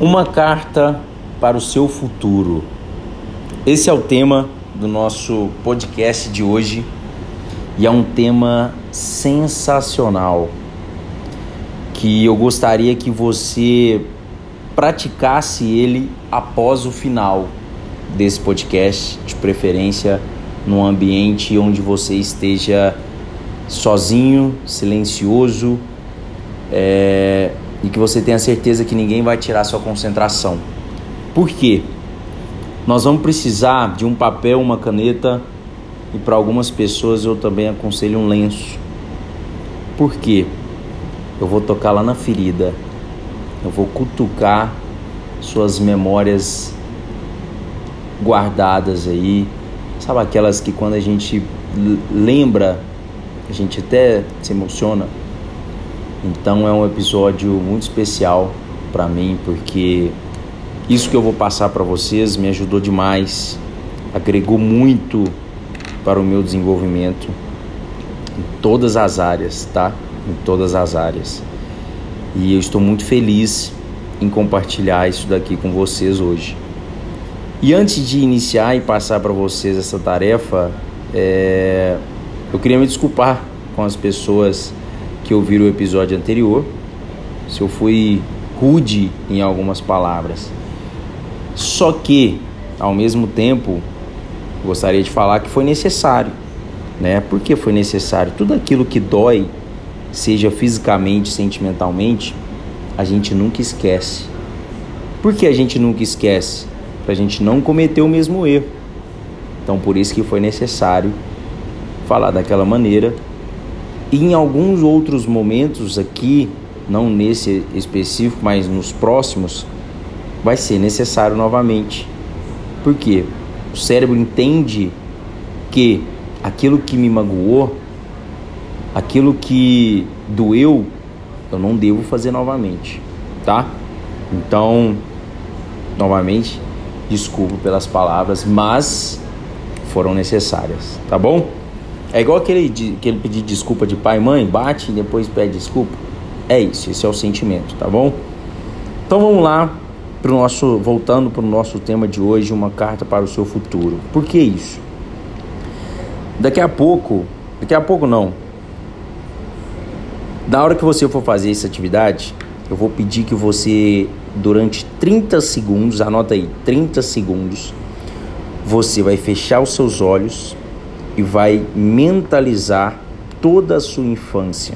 Uma carta para o seu futuro. Esse é o tema do nosso podcast de hoje e é um tema sensacional que eu gostaria que você praticasse ele após o final desse podcast, de preferência num ambiente onde você esteja sozinho, silencioso, é, e que você tenha certeza que ninguém vai tirar sua concentração. Por quê? Nós vamos precisar de um papel, uma caneta e para algumas pessoas eu também aconselho um lenço. Por quê? Eu vou tocar lá na ferida. Eu vou cutucar suas memórias guardadas aí. Sabe aquelas que quando a gente lembra, a gente até se emociona? Então é um episódio muito especial para mim porque isso que eu vou passar para vocês me ajudou demais, agregou muito para o meu desenvolvimento em todas as áreas, tá? Em todas as áreas. E eu estou muito feliz em compartilhar isso daqui com vocês hoje. E antes de iniciar e passar para vocês essa tarefa, é... eu queria me desculpar com as pessoas que ouviram o episódio anterior, se eu fui rude em algumas palavras. Só que, ao mesmo tempo, gostaria de falar que foi necessário, né? Por que foi necessário? Tudo aquilo que dói, seja fisicamente, sentimentalmente, a gente nunca esquece. Por que a gente nunca esquece? Para a gente não cometer o mesmo erro. Então, por isso que foi necessário falar daquela maneira em alguns outros momentos aqui, não nesse específico, mas nos próximos, vai ser necessário novamente. Por quê? O cérebro entende que aquilo que me magoou, aquilo que doeu, eu não devo fazer novamente, tá? Então, novamente, desculpo pelas palavras, mas foram necessárias, tá bom? É igual aquele, aquele pedir desculpa de pai e mãe, bate e depois pede desculpa. É isso, esse é o sentimento, tá bom? Então vamos lá pro nosso, voltando para o nosso tema de hoje, uma carta para o seu futuro. Por que isso? Daqui a pouco, daqui a pouco não. Da hora que você for fazer essa atividade, eu vou pedir que você durante 30 segundos, anota aí, 30 segundos, você vai fechar os seus olhos e vai mentalizar toda a sua infância.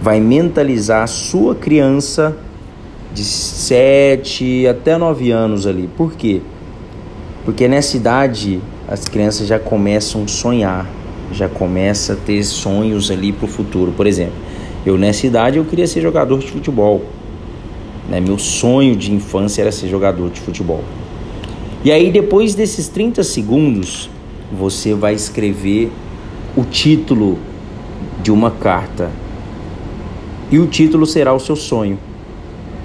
Vai mentalizar a sua criança de 7 até 9 anos ali. Por quê? Porque nessa idade as crianças já começam a sonhar, já começa a ter sonhos ali para o futuro. Por exemplo, eu nessa idade eu queria ser jogador de futebol. Né? Meu sonho de infância era ser jogador de futebol. E aí depois desses 30 segundos, você vai escrever o título de uma carta. E o título será o seu sonho.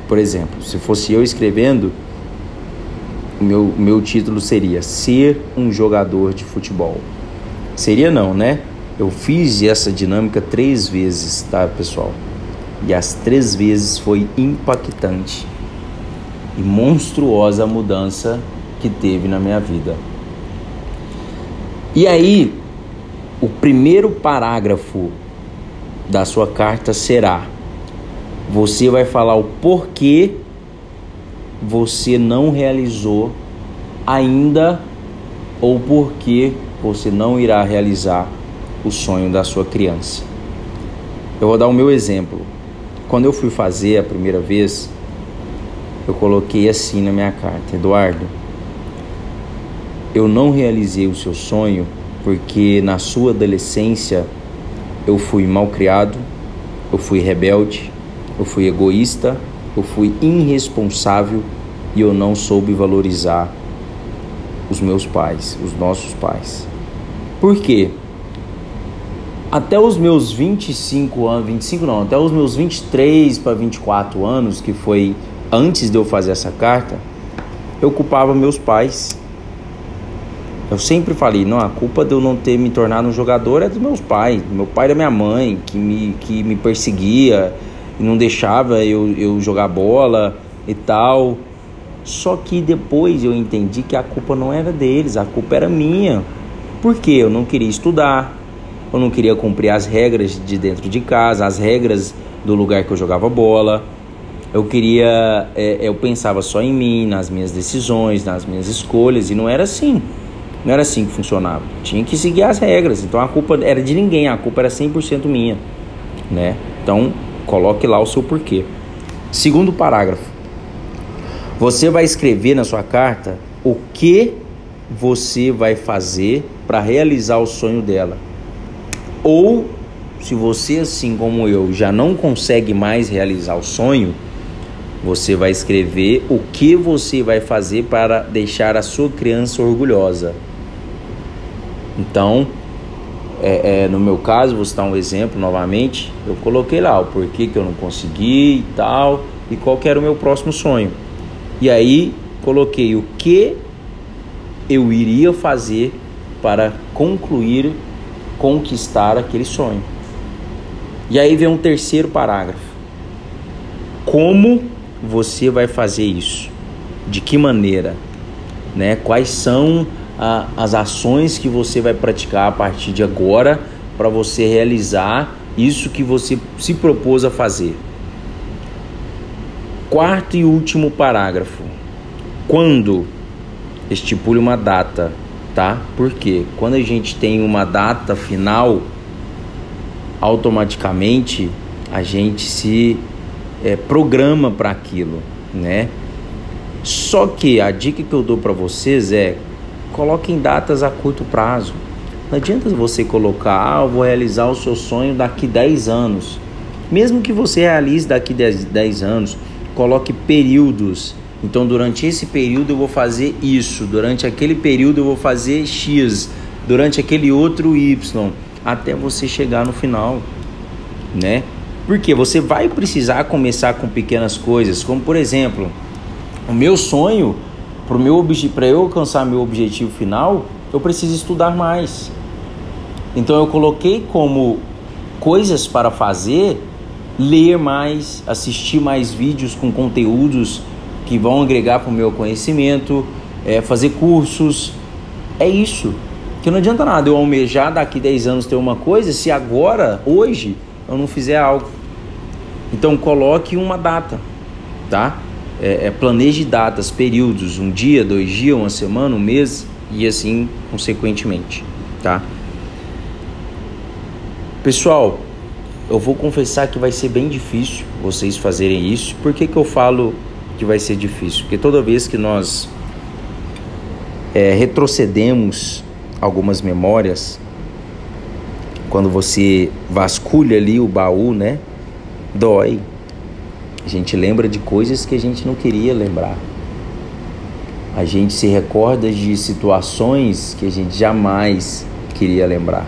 Por exemplo, se fosse eu escrevendo, o meu, meu título seria Ser um jogador de futebol. Seria não, né? Eu fiz essa dinâmica três vezes, tá, pessoal? E as três vezes foi impactante e monstruosa a mudança que teve na minha vida. E aí, o primeiro parágrafo da sua carta será: você vai falar o porquê você não realizou ainda ou porquê você não irá realizar o sonho da sua criança. Eu vou dar o meu exemplo. Quando eu fui fazer a primeira vez, eu coloquei assim na minha carta: Eduardo, eu não realizei o seu sonho porque na sua adolescência eu fui mal criado, eu fui rebelde, eu fui egoísta, eu fui irresponsável e eu não soube valorizar os meus pais, os nossos pais. Por quê? Até os meus 25 anos, 25 não, até os meus 23 para 24 anos, que foi antes de eu fazer essa carta, eu culpava meus pais eu sempre falei, não, a culpa de eu não ter me tornado um jogador é dos meus pais, do meu pai e da minha mãe, que me, que me perseguia e não deixava eu, eu jogar bola, e tal. Só que depois eu entendi que a culpa não era deles, a culpa era minha. Porque eu não queria estudar, eu não queria cumprir as regras de dentro de casa, as regras do lugar que eu jogava bola. Eu queria, é, eu pensava só em mim, nas minhas decisões, nas minhas escolhas, e não era assim. Não era assim que funcionava. Tinha que seguir as regras. Então a culpa era de ninguém, a culpa era 100% minha, né? Então, coloque lá o seu porquê. Segundo parágrafo. Você vai escrever na sua carta o que você vai fazer para realizar o sonho dela. Ou se você, assim como eu, já não consegue mais realizar o sonho, você vai escrever o que você vai fazer para deixar a sua criança orgulhosa. Então, é, é, no meu caso, vou citar um exemplo novamente. Eu coloquei lá o porquê que eu não consegui e tal, e qual que era o meu próximo sonho. E aí coloquei o que eu iria fazer para concluir conquistar aquele sonho. E aí vem um terceiro parágrafo. Como você vai fazer isso? De que maneira? Né? Quais são as ações que você vai praticar a partir de agora para você realizar isso que você se propôs a fazer? Quarto e último parágrafo. Quando estipule uma data tá? Porque quando a gente tem uma data final, automaticamente a gente se é, programa para aquilo, né? Só que a dica que eu dou para vocês é coloquem datas a curto prazo. Não adianta você colocar, ah, eu vou realizar o seu sonho daqui 10 anos. Mesmo que você realize daqui 10, 10 anos, coloque períodos então, durante esse período eu vou fazer isso, durante aquele período eu vou fazer X, durante aquele outro Y, até você chegar no final, né? Porque você vai precisar começar com pequenas coisas, como por exemplo, o meu sonho, para eu alcançar meu objetivo final, eu preciso estudar mais. Então eu coloquei como coisas para fazer, ler mais, assistir mais vídeos com conteúdos que vão agregar para o meu conhecimento, é, fazer cursos. É isso. Que não adianta nada eu almejar daqui 10 anos ter uma coisa se agora, hoje, eu não fizer algo. Então coloque uma data, tá? É, é, planeje datas, períodos, um dia, dois dias, uma semana, um mês e assim consequentemente, tá? Pessoal, eu vou confessar que vai ser bem difícil vocês fazerem isso. Por que, que eu falo que vai ser difícil, porque toda vez que nós é, retrocedemos algumas memórias, quando você vasculha ali o baú, né, dói. A gente lembra de coisas que a gente não queria lembrar. A gente se recorda de situações que a gente jamais queria lembrar.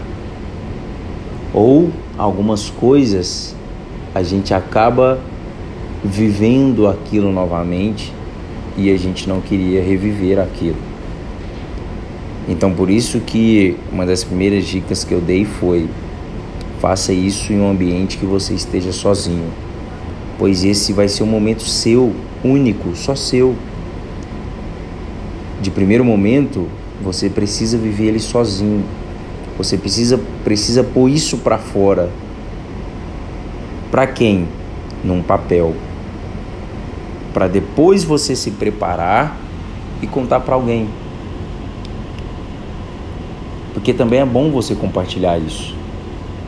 Ou algumas coisas a gente acaba vivendo aquilo novamente e a gente não queria reviver aquilo. Então por isso que uma das primeiras dicas que eu dei foi faça isso em um ambiente que você esteja sozinho, pois esse vai ser um momento seu, único, só seu. De primeiro momento, você precisa viver ele sozinho. Você precisa precisa pôr isso para fora. Para quem? Num papel para depois você se preparar e contar para alguém. Porque também é bom você compartilhar isso.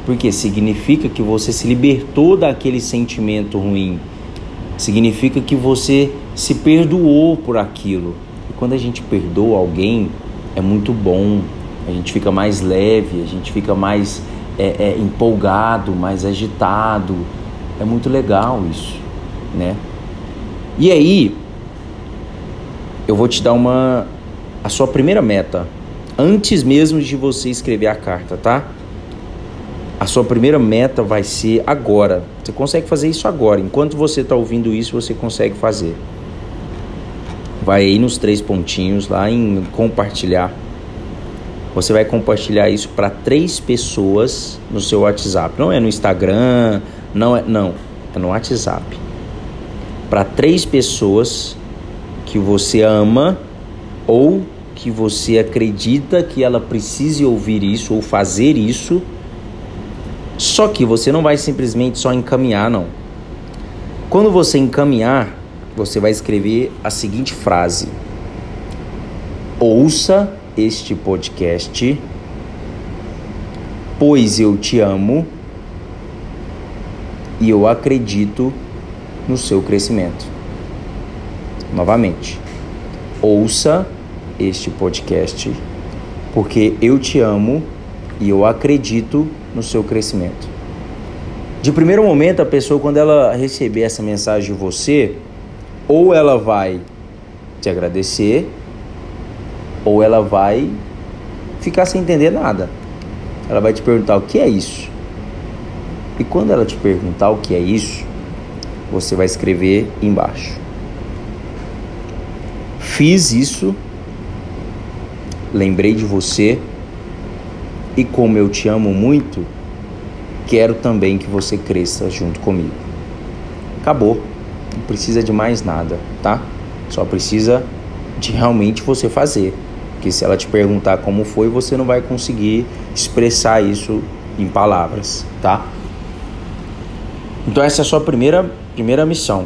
Porque significa que você se libertou daquele sentimento ruim. Significa que você se perdoou por aquilo. E quando a gente perdoa alguém, é muito bom. A gente fica mais leve, a gente fica mais é, é, empolgado, mais agitado. É muito legal isso, né? E aí, eu vou te dar uma a sua primeira meta antes mesmo de você escrever a carta, tá? A sua primeira meta vai ser agora. Você consegue fazer isso agora. Enquanto você está ouvindo isso, você consegue fazer. Vai aí nos três pontinhos lá em compartilhar. Você vai compartilhar isso para três pessoas no seu WhatsApp. Não é no Instagram, não é, não, é no WhatsApp para três pessoas que você ama ou que você acredita que ela precise ouvir isso ou fazer isso. Só que você não vai simplesmente só encaminhar, não. Quando você encaminhar, você vai escrever a seguinte frase: Ouça este podcast, pois eu te amo e eu acredito no seu crescimento. Novamente, ouça este podcast, porque eu te amo e eu acredito no seu crescimento. De primeiro momento, a pessoa, quando ela receber essa mensagem de você, ou ela vai te agradecer, ou ela vai ficar sem entender nada. Ela vai te perguntar o que é isso. E quando ela te perguntar o que é isso, você vai escrever embaixo. Fiz isso, lembrei de você e como eu te amo muito, quero também que você cresça junto comigo. Acabou. Não precisa de mais nada, tá? Só precisa de realmente você fazer. Porque se ela te perguntar como foi, você não vai conseguir expressar isso em palavras, tá? Então essa é a sua primeira, primeira missão.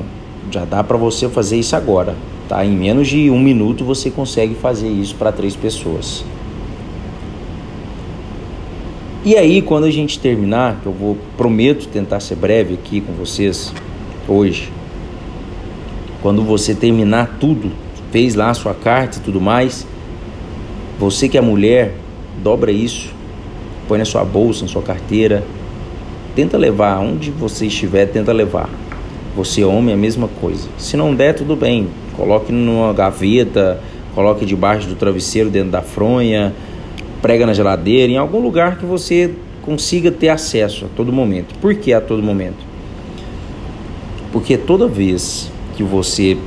Já dá para você fazer isso agora, tá? Em menos de um minuto você consegue fazer isso para três pessoas. E aí, quando a gente terminar, que eu vou prometo tentar ser breve aqui com vocês hoje. Quando você terminar tudo, fez lá a sua carta e tudo mais, você que é mulher, dobra isso, põe na sua bolsa, na sua carteira, tenta levar, onde você estiver, tenta levar. Você, homem, é a mesma coisa. Se não der, tudo bem. Coloque numa gaveta, coloque debaixo do travesseiro, dentro da fronha, prega na geladeira, em algum lugar que você consiga ter acesso a todo momento. Por que a todo momento? Porque toda vez que você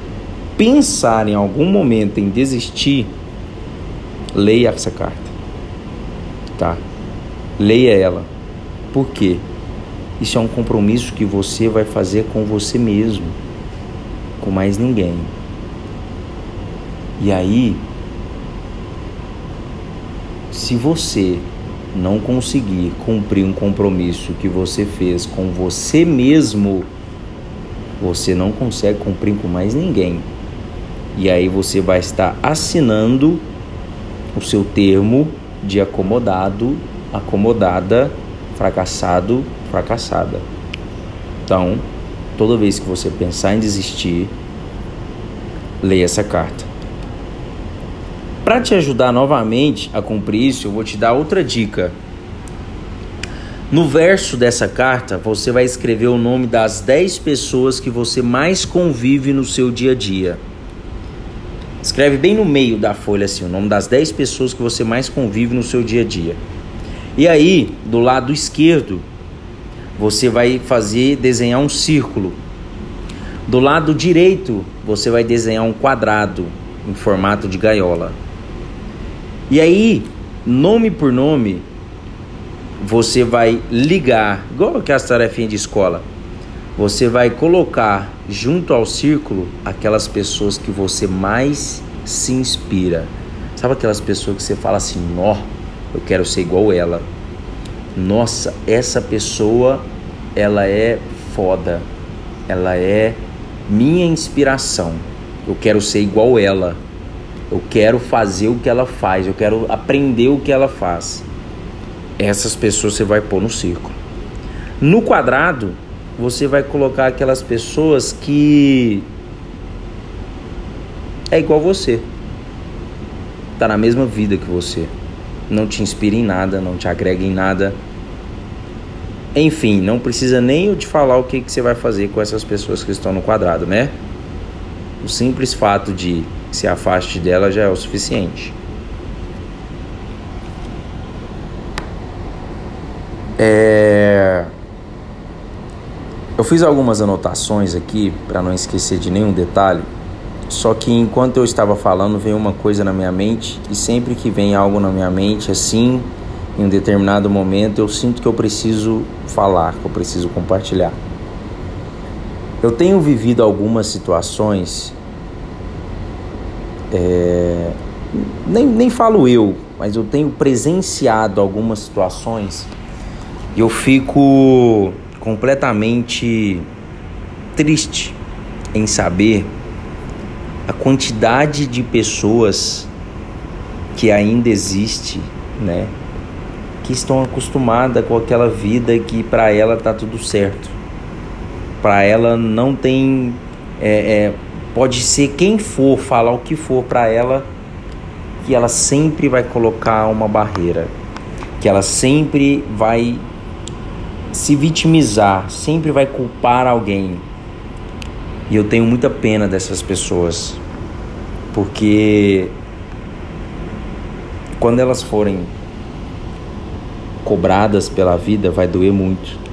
pensar em algum momento em desistir, leia essa carta. Tá? Leia ela. Por quê? Isso é um compromisso que você vai fazer com você mesmo, com mais ninguém. E aí, se você não conseguir cumprir um compromisso que você fez com você mesmo, você não consegue cumprir com mais ninguém. E aí você vai estar assinando o seu termo de acomodado, acomodada, fracassado, fracassada. Então, toda vez que você pensar em desistir, leia essa carta. Para te ajudar novamente a cumprir isso, eu vou te dar outra dica. No verso dessa carta, você vai escrever o nome das 10 pessoas que você mais convive no seu dia a dia. Escreve bem no meio da folha assim, o nome das 10 pessoas que você mais convive no seu dia a dia. E aí, do lado esquerdo, você vai fazer desenhar um círculo. Do lado direito, você vai desenhar um quadrado em formato de gaiola. E aí, nome por nome, você vai ligar, igual aquelas tarefinhas de escola. Você vai colocar junto ao círculo aquelas pessoas que você mais se inspira. Sabe aquelas pessoas que você fala assim, nó, eu quero ser igual ela nossa, essa pessoa ela é foda, ela é minha inspiração. Eu quero ser igual ela. Eu quero fazer o que ela faz, eu quero aprender o que ela faz. Essas pessoas você vai pôr no círculo. No quadrado, você vai colocar aquelas pessoas que é igual você. Tá na mesma vida que você não te inspira em nada, não te agrega em nada. Enfim, não precisa nem eu te falar o que, que você vai fazer com essas pessoas que estão no quadrado, né? O simples fato de se afaste dela já é o suficiente. É... Eu fiz algumas anotações aqui para não esquecer de nenhum detalhe. Só que enquanto eu estava falando, veio uma coisa na minha mente, e sempre que vem algo na minha mente assim, em um determinado momento, eu sinto que eu preciso falar, que eu preciso compartilhar. Eu tenho vivido algumas situações, é, nem, nem falo eu, mas eu tenho presenciado algumas situações e eu fico completamente triste em saber a quantidade de pessoas que ainda existe, né? Que estão acostumadas com aquela vida que para ela tá tudo certo. Para ela não tem. É, é, pode ser quem for falar o que for para ela, que ela sempre vai colocar uma barreira, que ela sempre vai se vitimizar, sempre vai culpar alguém. E eu tenho muita pena dessas pessoas, porque quando elas forem cobradas pela vida, vai doer muito.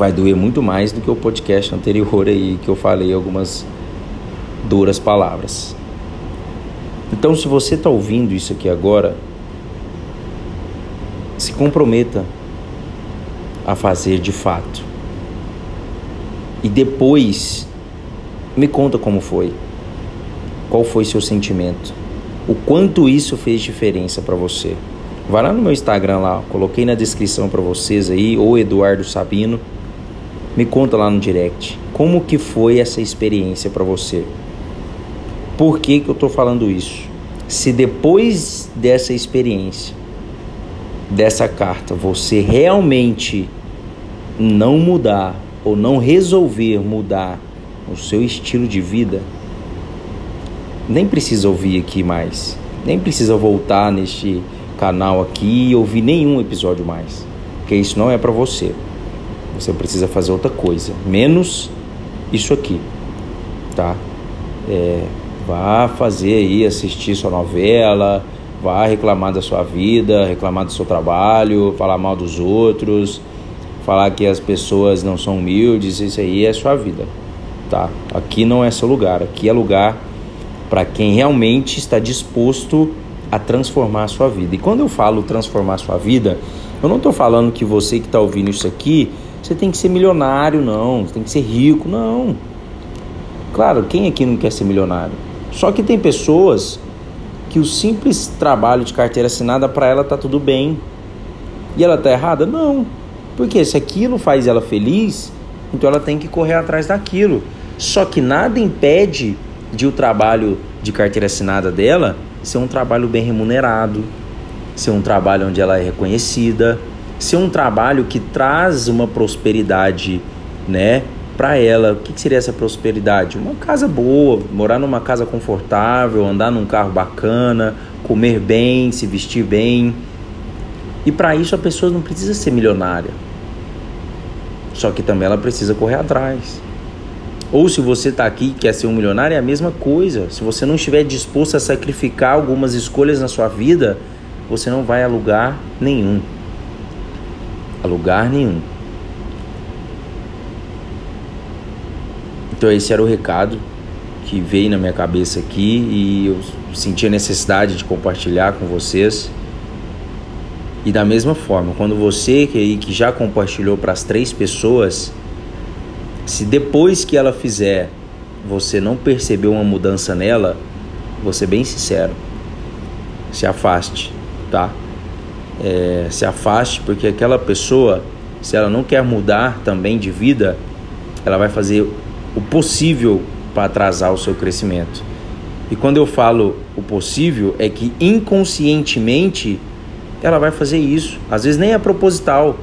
Vai doer muito mais do que o podcast anterior aí que eu falei algumas duras palavras. Então, se você está ouvindo isso aqui agora, se comprometa a fazer de fato. E depois me conta como foi. Qual foi seu sentimento? O quanto isso fez diferença para você? Vai lá no meu Instagram lá, coloquei na descrição para vocês aí, ou Eduardo Sabino. Me conta lá no direct como que foi essa experiência para você. Por que que eu tô falando isso? Se depois dessa experiência, dessa carta, você realmente não mudar ou não resolver mudar o seu estilo de vida, nem precisa ouvir aqui mais, nem precisa voltar neste canal aqui e ouvir nenhum episódio mais, porque isso não é para você. Você precisa fazer outra coisa, menos isso aqui, tá? É, vá fazer aí, assistir sua novela, vá reclamar da sua vida, reclamar do seu trabalho, falar mal dos outros, falar que as pessoas não são humildes, isso aí é sua vida, tá? Aqui não é seu lugar, aqui é lugar para quem realmente está disposto a transformar a sua vida. E quando eu falo transformar a sua vida, eu não estou falando que você que está ouvindo isso aqui, você tem que ser milionário, não, você tem que ser rico, não. Claro, quem aqui não quer ser milionário? Só que tem pessoas que o simples trabalho de carteira assinada para ela tá tudo bem. E ela tá errada? Não. Porque se aquilo faz ela feliz, então ela tem que correr atrás daquilo. Só que nada impede de o trabalho de carteira assinada dela ser um trabalho bem remunerado, ser um trabalho onde ela é reconhecida, ser um trabalho que traz uma prosperidade, né, para ela. O que, que seria essa prosperidade? Uma casa boa, morar numa casa confortável, andar num carro bacana, comer bem, se vestir bem. E para isso a pessoa não precisa ser milionária. Só que também ela precisa correr atrás. Ou se você está aqui e quer ser um milionário, é a mesma coisa. Se você não estiver disposto a sacrificar algumas escolhas na sua vida, você não vai a lugar nenhum. A lugar nenhum. Então esse era o recado que veio na minha cabeça aqui e eu senti a necessidade de compartilhar com vocês. E da mesma forma, quando você que, que já compartilhou para as três pessoas, se depois que ela fizer você não percebeu uma mudança nela, vou ser bem sincero, se afaste, tá? É, se afaste porque aquela pessoa, se ela não quer mudar também de vida, ela vai fazer o possível para atrasar o seu crescimento. E quando eu falo o possível, é que inconscientemente ela vai fazer isso. Às vezes nem é proposital.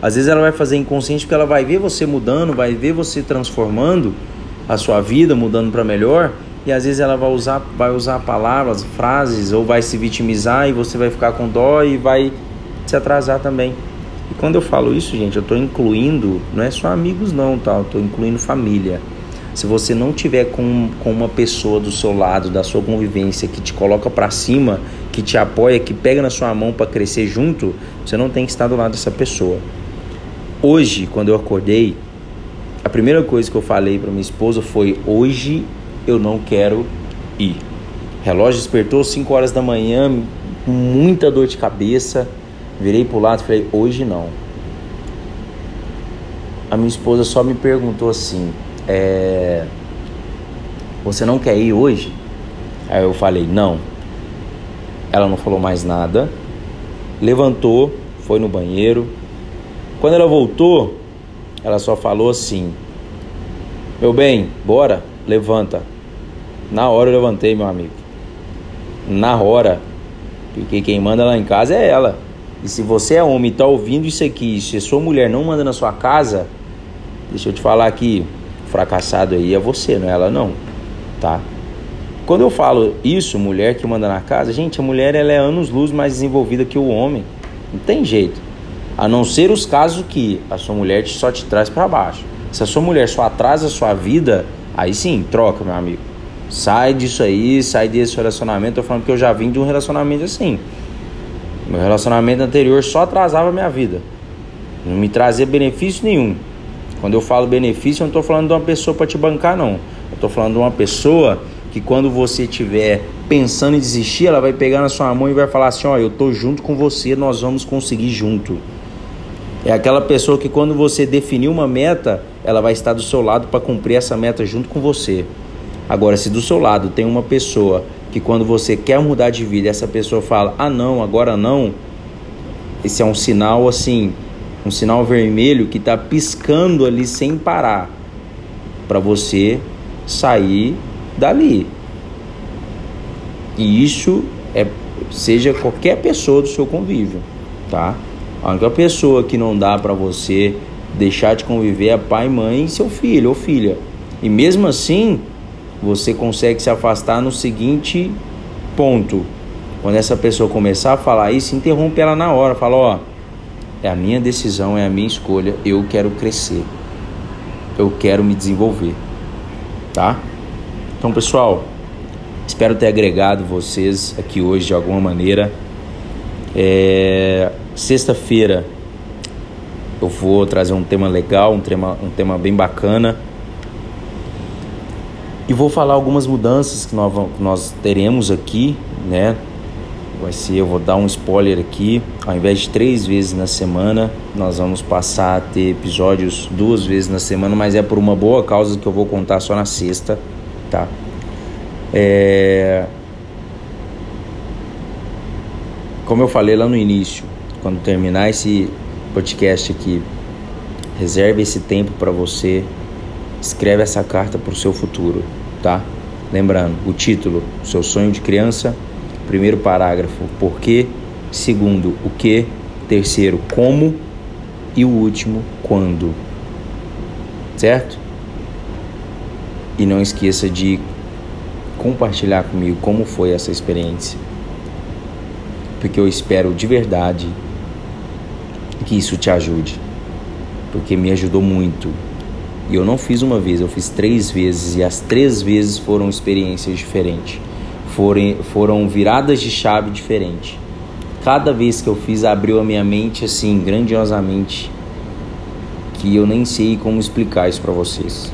Às vezes ela vai fazer inconsciente porque ela vai ver você mudando, vai ver você transformando a sua vida, mudando para melhor, e às vezes ela vai usar, vai usar palavras, frases, ou vai se vitimizar e você vai ficar com dó e vai se atrasar também. E quando eu falo isso, gente, eu estou incluindo, não é só amigos não, tá? Eu estou incluindo família. Se você não tiver com, com uma pessoa do seu lado, da sua convivência, que te coloca para cima, que te apoia, que pega na sua mão para crescer junto, você não tem que estar do lado dessa pessoa. Hoje, quando eu acordei, a primeira coisa que eu falei para minha esposa foi: hoje eu não quero ir. Relógio despertou 5 horas da manhã, muita dor de cabeça. Virei pro lado e falei: hoje não. a minha esposa só me perguntou assim: é, Você não quer ir hoje? Aí eu falei: Não. Ela não falou mais nada, levantou, foi no banheiro. Quando ela voltou, ela só falou assim: Meu bem, bora, levanta. Na hora eu levantei, meu amigo. Na hora. Porque quem manda lá em casa é ela. E se você é homem e tá ouvindo isso aqui, se sua mulher não manda na sua casa, deixa eu te falar aqui, fracassado aí é você, não é ela não, tá? Quando eu falo isso, mulher que manda na casa, gente, a mulher ela é anos luz mais desenvolvida que o homem. Não tem jeito. A não ser os casos que a sua mulher só te traz para baixo. Se a sua mulher só atrasa a sua vida, aí sim, troca, meu amigo. Sai disso aí, sai desse relacionamento. Tô falando que eu já vim de um relacionamento assim. Meu relacionamento anterior só atrasava a minha vida. Não me trazia benefício nenhum. Quando eu falo benefício, eu não estou falando de uma pessoa para te bancar, não. Eu estou falando de uma pessoa que quando você estiver pensando em desistir, ela vai pegar na sua mão e vai falar assim: Ó, eu tô junto com você, nós vamos conseguir junto. É aquela pessoa que quando você definir uma meta, ela vai estar do seu lado para cumprir essa meta junto com você. Agora, se do seu lado tem uma pessoa que quando você quer mudar de vida, essa pessoa fala: "Ah, não, agora não". Esse é um sinal assim, um sinal vermelho que está piscando ali sem parar para você sair dali. E isso é seja qualquer pessoa do seu convívio, tá? A única pessoa que não dá para você deixar de conviver é pai, mãe e seu filho ou filha. E mesmo assim, você consegue se afastar no seguinte ponto. Quando essa pessoa começar a falar isso, interrompe ela na hora. Fala: Ó, é a minha decisão, é a minha escolha. Eu quero crescer. Eu quero me desenvolver. Tá? Então, pessoal, espero ter agregado vocês aqui hoje de alguma maneira. É... Sexta-feira eu vou trazer um tema legal, um tema, um tema bem bacana. E vou falar algumas mudanças que nós, nós teremos aqui, né? Vai ser, eu vou dar um spoiler aqui. Ao invés de três vezes na semana, nós vamos passar a ter episódios duas vezes na semana, mas é por uma boa causa que eu vou contar só na sexta, tá? É... Como eu falei lá no início, quando terminar esse podcast aqui, reserve esse tempo para você escreve essa carta para o seu futuro, tá? Lembrando, o título, seu sonho de criança, primeiro parágrafo, por quê, segundo, o que, terceiro, como e o último, quando. Certo? E não esqueça de compartilhar comigo como foi essa experiência. Porque eu espero de verdade que isso te ajude. Porque me ajudou muito e eu não fiz uma vez, eu fiz três vezes e as três vezes foram experiências diferentes. Foram, foram viradas de chave diferentes. Cada vez que eu fiz abriu a minha mente assim grandiosamente que eu nem sei como explicar isso para vocês.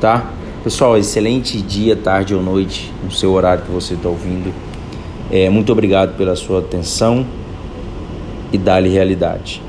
Tá? Pessoal, excelente dia, tarde ou noite, no seu horário que você está ouvindo. É, muito obrigado pela sua atenção e dá-lhe realidade.